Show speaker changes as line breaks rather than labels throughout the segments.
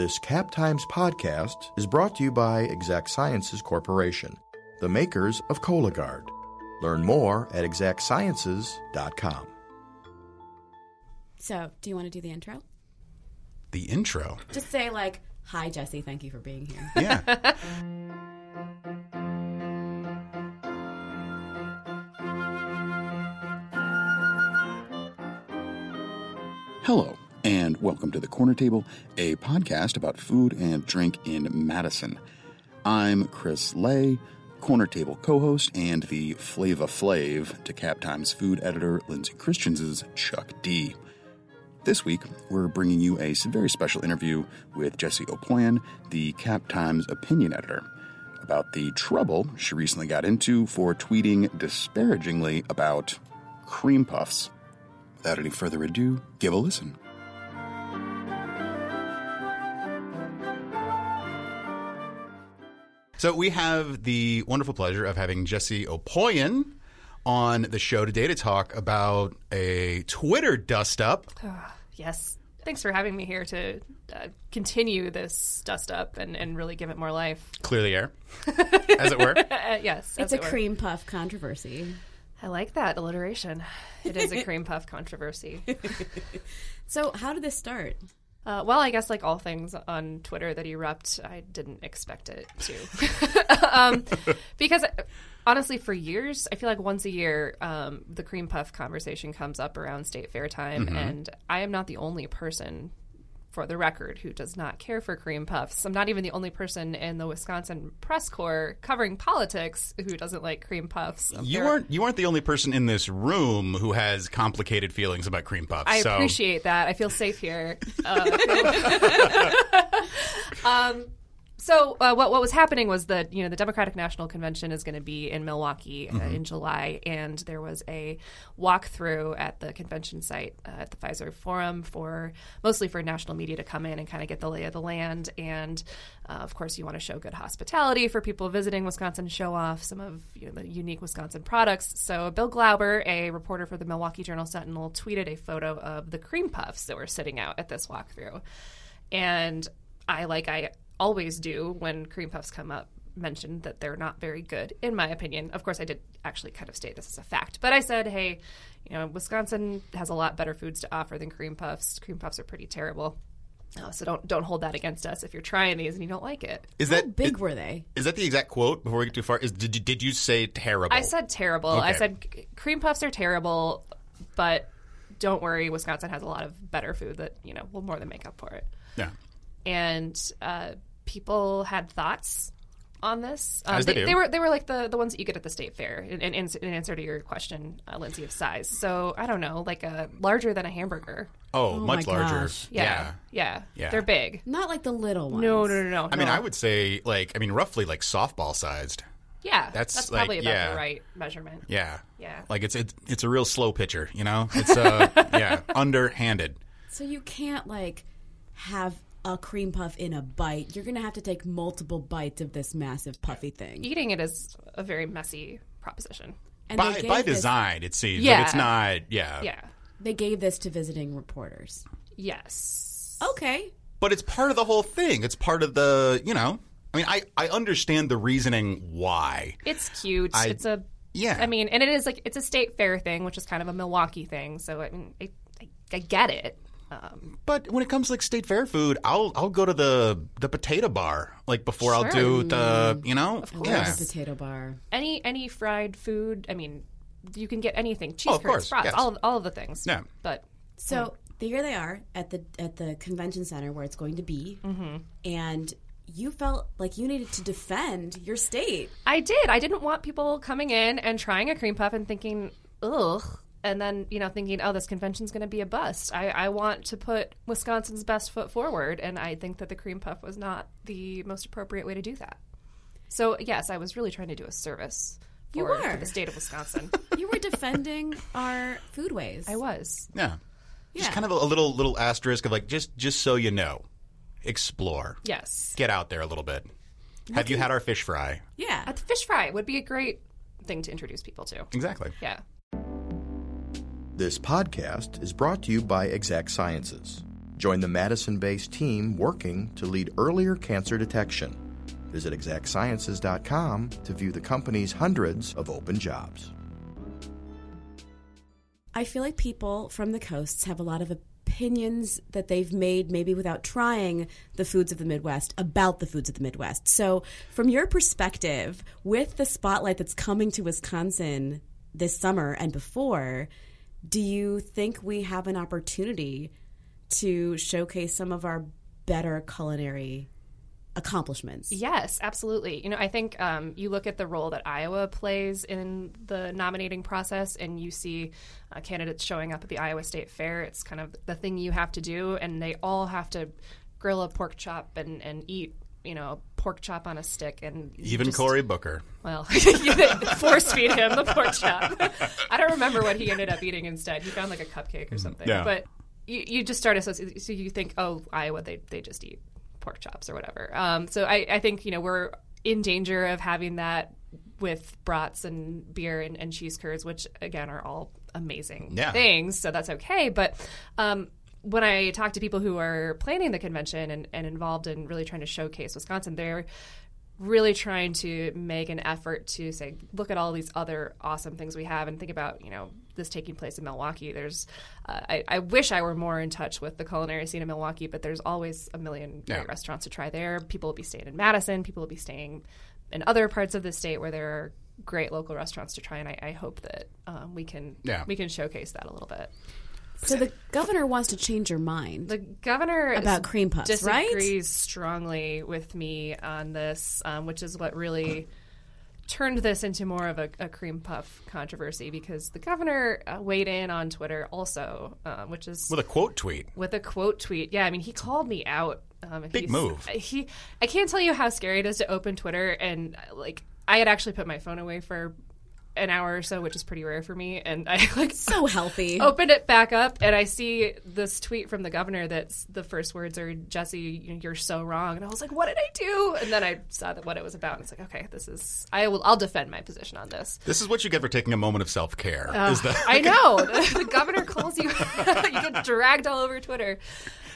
This Cap Times podcast is brought to you by Exact Sciences Corporation, the makers of Cologuard. Learn more at exactsciences.com.
So, do you want to do the intro?
The intro.
Just say like, "Hi, Jessie. Thank you for being here."
Yeah. Hello, and welcome to The Corner Table, a podcast about food and drink in Madison. I'm Chris Lay, Corner Table co host, and the Flava Flav to Cap Times food editor Lindsay Christians' Chuck D. This week, we're bringing you a very special interview with Jessie Opoien, the Cap Times opinion editor, about the trouble she recently got into for tweeting disparagingly about cream puffs. Without any further ado, give a listen. So we have the wonderful pleasure of having Jessie Opoien on the show today to talk about a Twitter dust up.
Yes. Thanks for having me here to uh, continue this dust up and, and really give it more life.
Clear the air, as it were.
Uh, yes.
It's a
it
cream puff controversy.
I like that alliteration. It is a cream puff controversy.
So, how did this start?
Uh, well, I guess like all things on Twitter that erupt, I didn't expect it to. um, because honestly, for years, I feel like once a year, um, the cream puff conversation comes up around state fair time, and I am not the only person. For the record, who does not care for cream puffs? I'm not even the only person in the Wisconsin press corps covering politics who doesn't like cream puffs.
You
There-
weren't you weren't the only person in this room who has complicated feelings about cream puffs.
I
so
appreciate that. I feel safe here. Uh, um, so uh, what what was happening was that you know the Democratic National Convention is going to be in Milwaukee uh, in July, and there was a walkthrough at the convention site uh, at the Fiserv Forum for mostly for national media to come in and kind of get the lay of the land. And uh, of course, you want to show good hospitality for people visiting Wisconsin, show off some of you know, the unique Wisconsin products. So Bill Glauber, a reporter for the Milwaukee Journal Sentinel, tweeted a photo of the cream puffs that were sitting out at this walkthrough. And I, like I always do when cream puffs come up, mentioned that they're not very good, in my opinion. Of course, I did actually kind of state this as a fact, but I said, hey, you know, Wisconsin has a lot better foods to offer than cream puffs. Cream puffs are pretty terrible. Uh, so don't don't hold that against us if you're trying these and you don't like it.
is
How
that
big
is,
were they?
is that the exact quote? Before we get too far, is did you, did you say terrible?
I said terrible. I said cream puffs are terrible, but don't worry, Wisconsin has a lot of better food that you know will more than make up for it.
yeah.
and uh, people had thoughts on this. Um,
As they do.
were they were like the, the ones that you get at the state fair. In, in, in answer to your question, uh, Lindsay, of size. So I don't know, like a larger than a hamburger.
Oh, much larger.
gosh.
Yeah, yeah,
Yeah.
They're big.
Not like the little ones.
No, no, no, no.
I mean. I would say like I mean roughly like softball sized.
Yeah,
that's
that's,
like-
probably about
yeah.
the right measurement.
Yeah.
Yeah.
Like it's it's it's a real slow pitcher, you know? It's uh yeah, underhanded.
So you can't like have a cream puff in a bite. You're gonna have to take multiple bites of this massive puffy thing.
Eating it is a very messy proposition.
And
By by
gave this-
design it seems.
Yeah.
But it's not yeah.
Yeah.
they gave this to visiting reporters.
Yes.
Okay.
But it's part of the whole thing. It's part of the you know I mean I, I understand the reasoning why.
It's cute.
I-
it's a
Yeah.
I mean, and it is like it's a state fair thing, which is kind of a Milwaukee thing. So I mean, I, I, I get it. Um,
But when it comes to like state fair food, I'll I'll go to the the potato bar like before I'll do the you know
I love
yeah.
a potato bar.
any any fried food, I mean, you can get anything. Cheese
Oh,
curds,
course,
brats,
yes.
all all of the things.
Yeah.
But
So here they are at the at the convention center where it's going to be,
Mm-hmm.
and you felt like you needed to defend your state.
I did. I didn't want people coming in and trying a cream puff and thinking, ugh. And then, you know, thinking, oh, this convention's going to be a bust. I, I want to put Wisconsin's best foot forward. And I think that the cream puff was not the most appropriate way to do that. So, yes, I was really trying to do a service for,
You
for
were.
the state of Wisconsin.
You were defending our foodways.
I was.
Yeah.
yeah Just
kind of a, a little little asterisk of like just just so you know, explore,
Yes.
get out there a little bit. Have you had our fish fry?
Yeah.
At the fish fry would be a great thing to introduce people to.
Exactly.
Yeah.
This podcast is brought to you by Exact Sciences. Join the Madison based team working to lead earlier cancer detection. Visit exactsciences.com to view the company's hundreds of open jobs.
I feel like people from the coasts have a lot of opinions that they've made, maybe without trying the foods of the Midwest, about the foods of the Midwest. So, from your perspective, with the spotlight that's coming to Wisconsin this summer and before, do you think we have an opportunity to showcase some of our better culinary accomplishments.
Yes, absolutely. You know, I think um, you look at the role that Iowa plays in the nominating process, and you see uh, candidates showing up at the Iowa State Fair. It's kind of the thing you have to do, and they all have to grill a pork chop and, and eat. You know, pork chop on a stick, and
Even
just-
Cory Booker.
Well, force feed him the pork chop. I don't remember what he ended up eating instead. He found like a cupcake or something.
Yeah.
But you, you just start associating. So you think, oh, Iowa, they they just eat pork chops or whatever. Um, so I, I think you know we're in danger of having that with brats and beer and, and cheese curds, which again are all amazing
Yeah.
things. So that's okay. But um, when I talk to people who are planning the convention and, and involved in really trying to showcase Wisconsin, they're really trying to make an effort to say, look at all these other awesome things we have, and think about you know this taking place in Milwaukee. There's, uh, I, I wish I were more in touch with the culinary scene in Milwaukee, but there's always a million great
Yeah.
restaurants to try there. People will be staying in Madison. People will be staying in other parts of the state where there are great local restaurants to try, and I, I hope that um, we can
Yeah.
we can showcase that a little bit.
So the governor wants to change your mind.
The governor
About cream puffs, right?
disagrees strongly with me on this, um, which is what really turned this into more of a, a cream puff controversy because the governor uh, weighed in on Twitter also, uh, which is
With a quote tweet.
with a quote tweet. Yeah, I mean, he called me out. Um,
Big move.
He, I can't tell you how scary it is to open Twitter and uh, like I had actually put my phone away for an hour or so, which is pretty rare for me, and I like
so healthy.
opened it back up and I see this tweet from the governor that's the first words are Jessie, you're so wrong, and I was like, what did I do? And then I saw that what it was about, and it's like, okay, this is I will I'll defend my position on this.
This is what you get for taking a moment of self care. is that
I know the, the governor calls you. you get dragged all over Twitter.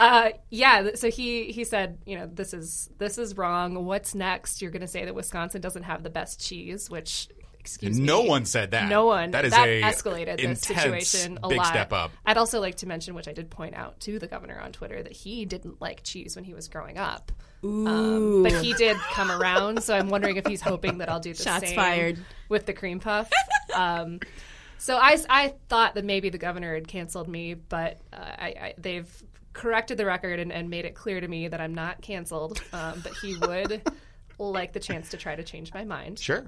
Uh, yeah, so he he said, you know, this is this is wrong. What's next? You're going to say that Wisconsin doesn't have the best cheese, which excuse me,
no one said that.
no one.
That is a
escalated the situation a
big
lot.
step up.
I'd also like to mention, which I did point out to the governor on Twitter, that he didn't like cheese when he was growing up. Um, but he did come around, so I'm wondering if he's hoping that I'll do the
Shots
same
fired.
with the cream puff. Um, so I, I thought that maybe the governor had canceled me, but uh, I, I, they've corrected the record and, and made it clear to me that I'm not canceled, um, but he would like the chance to try to change my mind.
Sure.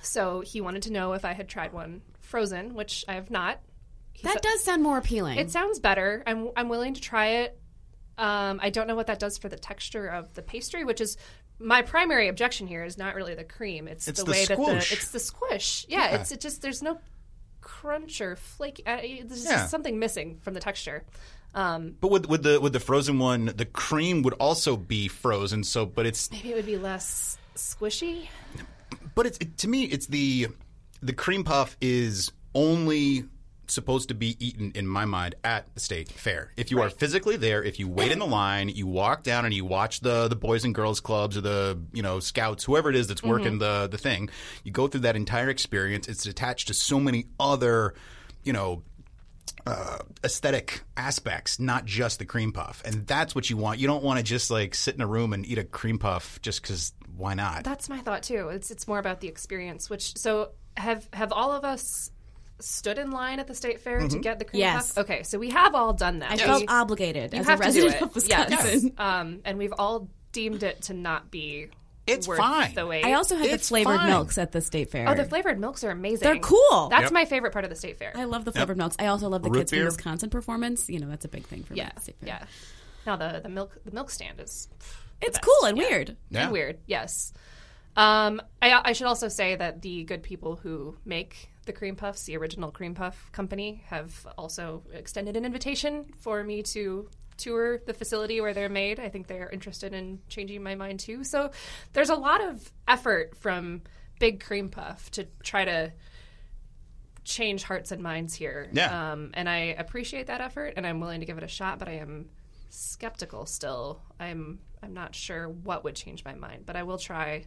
So he wanted to know if I had tried one frozen, which I have not. He
that
said-
does sound more appealing.
It sounds better. I'm I'm willing to try it. Um, I don't know what that does for the texture of the pastry, which is my primary objection here. Is not really the cream. It's,
It's
the,
the
way that the it's the squish. Yeah, it's it just there's no crunch or flake. Uh, there's
Yeah.
just something missing from the texture. Um,
But with with the with the frozen one, the cream would also be frozen. So, but it's
maybe it would be less squishy.
But it's it, to me it's the the cream puff is only supposed to be eaten in my mind at the state fair. If you are physically there, if you wait in the line, you walk down and you watch the the boys and girls clubs or the you know scouts, whoever it is that's working the the thing, you go through that entire experience. It's attached to so many other, you know, uh, aesthetic aspects, not just the cream puff. And that's what you want. You don't want to just like sit in a room and eat a cream puff just because why not?
That's my thought too. It's it's more about the experience. Which so have have all of us stood in line at the state fair to get the cream
Yes.
puff? Okay, so we have all done that.
I
We-
felt obligated
you
as
have
a resident of Wisconsin.
Yes. Um, and we've all deemed it to not be
It's
worth
fine.
the wait.
I also had the flavored
fine.
milks at the state fair.
oh, the flavored milks are amazing.
They're cool.
That's
Yep.
my favorite part of the state fair.
I love the flavored milks. I also love the
Root
Kids from. Wisconsin performance. You know, that's a big thing for me
yeah,
at the state fair.
yeah. Now the the milk the milk stand is
It's
best.
cool and
Yeah.
weird.
Yeah.
and weird. Yes. Um, I, I should also say that the good people who make the cream puffs, the original cream puff company, have also extended an invitation for me to tour the facility where they're made. I think they're interested in changing my mind too. So there's a lot of effort from Big Cream Puff to try to change hearts and minds here.
Yeah.
Um, and I appreciate that effort and I'm willing to give it a shot, but I am skeptical still. I'm I'm not sure what would change my mind, but I will try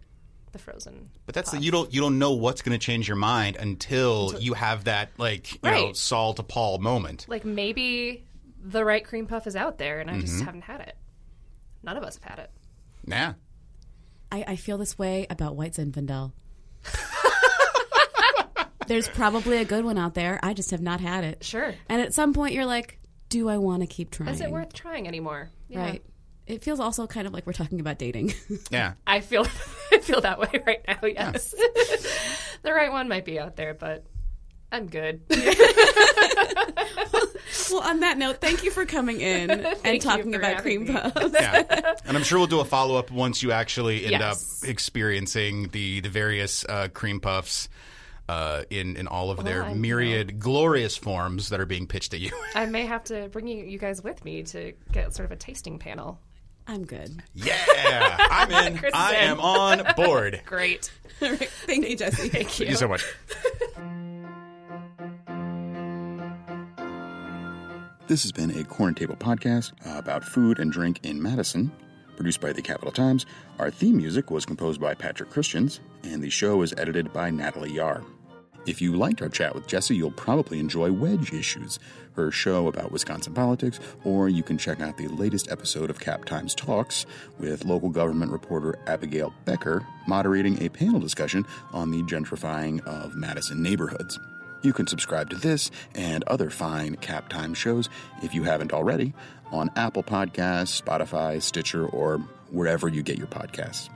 the frozen.
But that's the, you don't you don't know what's going to change your mind until you have that like you know
Right.
Saul to Paul moment.
Like maybe the right cream puff is out there, and I just mm-hmm. haven't had it. None of us have had it.
Nah.
I, I feel this way about White Zinfandel. There's probably a good one out there. I just have not had it.
Sure.
And at some point, you're like, do I want to keep trying?
Is it worth trying anymore? Yeah.
Right. It feels also kind of like we're talking about dating.
Yeah.
I feel I feel that way right now. Yes, the right one might be out there, but I'm good.
well, on that note, thank you for coming in and talking about cream
me.
puffs.
Yeah. and I'm sure we'll do a follow up once you actually end
Yes.
up experiencing the the various uh, cream puffs. Uh, in in all of their
I'm-
myriad glorious forms that are being pitched at you.
I may have to bring you, you guys with me to get sort of a tasting panel.
I'm good.
yeah, I'm in. I am on board.
Great.
All right. Thank you, Jessie.
Thank you.
Thank you so much.
This has been a Corner Table podcast about food and drink in Madison, produced by the Capital Times. Our theme music was composed by Patrick Christians, and the show is edited by Natalie Yahr. If you liked our chat with Jessie, you'll probably enjoy Wedge Issues, her show about Wisconsin politics, or you can check out the latest episode of Cap Times Talks with local government reporter Abigail Becker moderating a panel discussion on the gentrifying of Madison neighborhoods. You can subscribe to this and other fine Cap Time shows if you haven't already on Apple Podcasts, Spotify, Stitcher, or wherever you get your podcasts.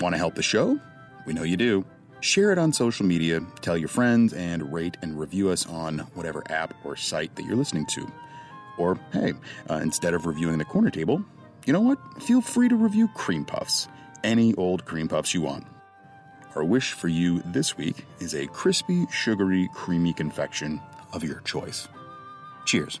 Want to help the show? We know you do. Share it on social media, tell your friends, and rate and review us on whatever app or site that you're listening to. Or, hey, uh, instead of reviewing the corner table, you know what? Feel free to review cream puffs. Any old cream puffs you want. Our wish for you this week is a crispy, sugary, creamy confection of your choice. Cheers.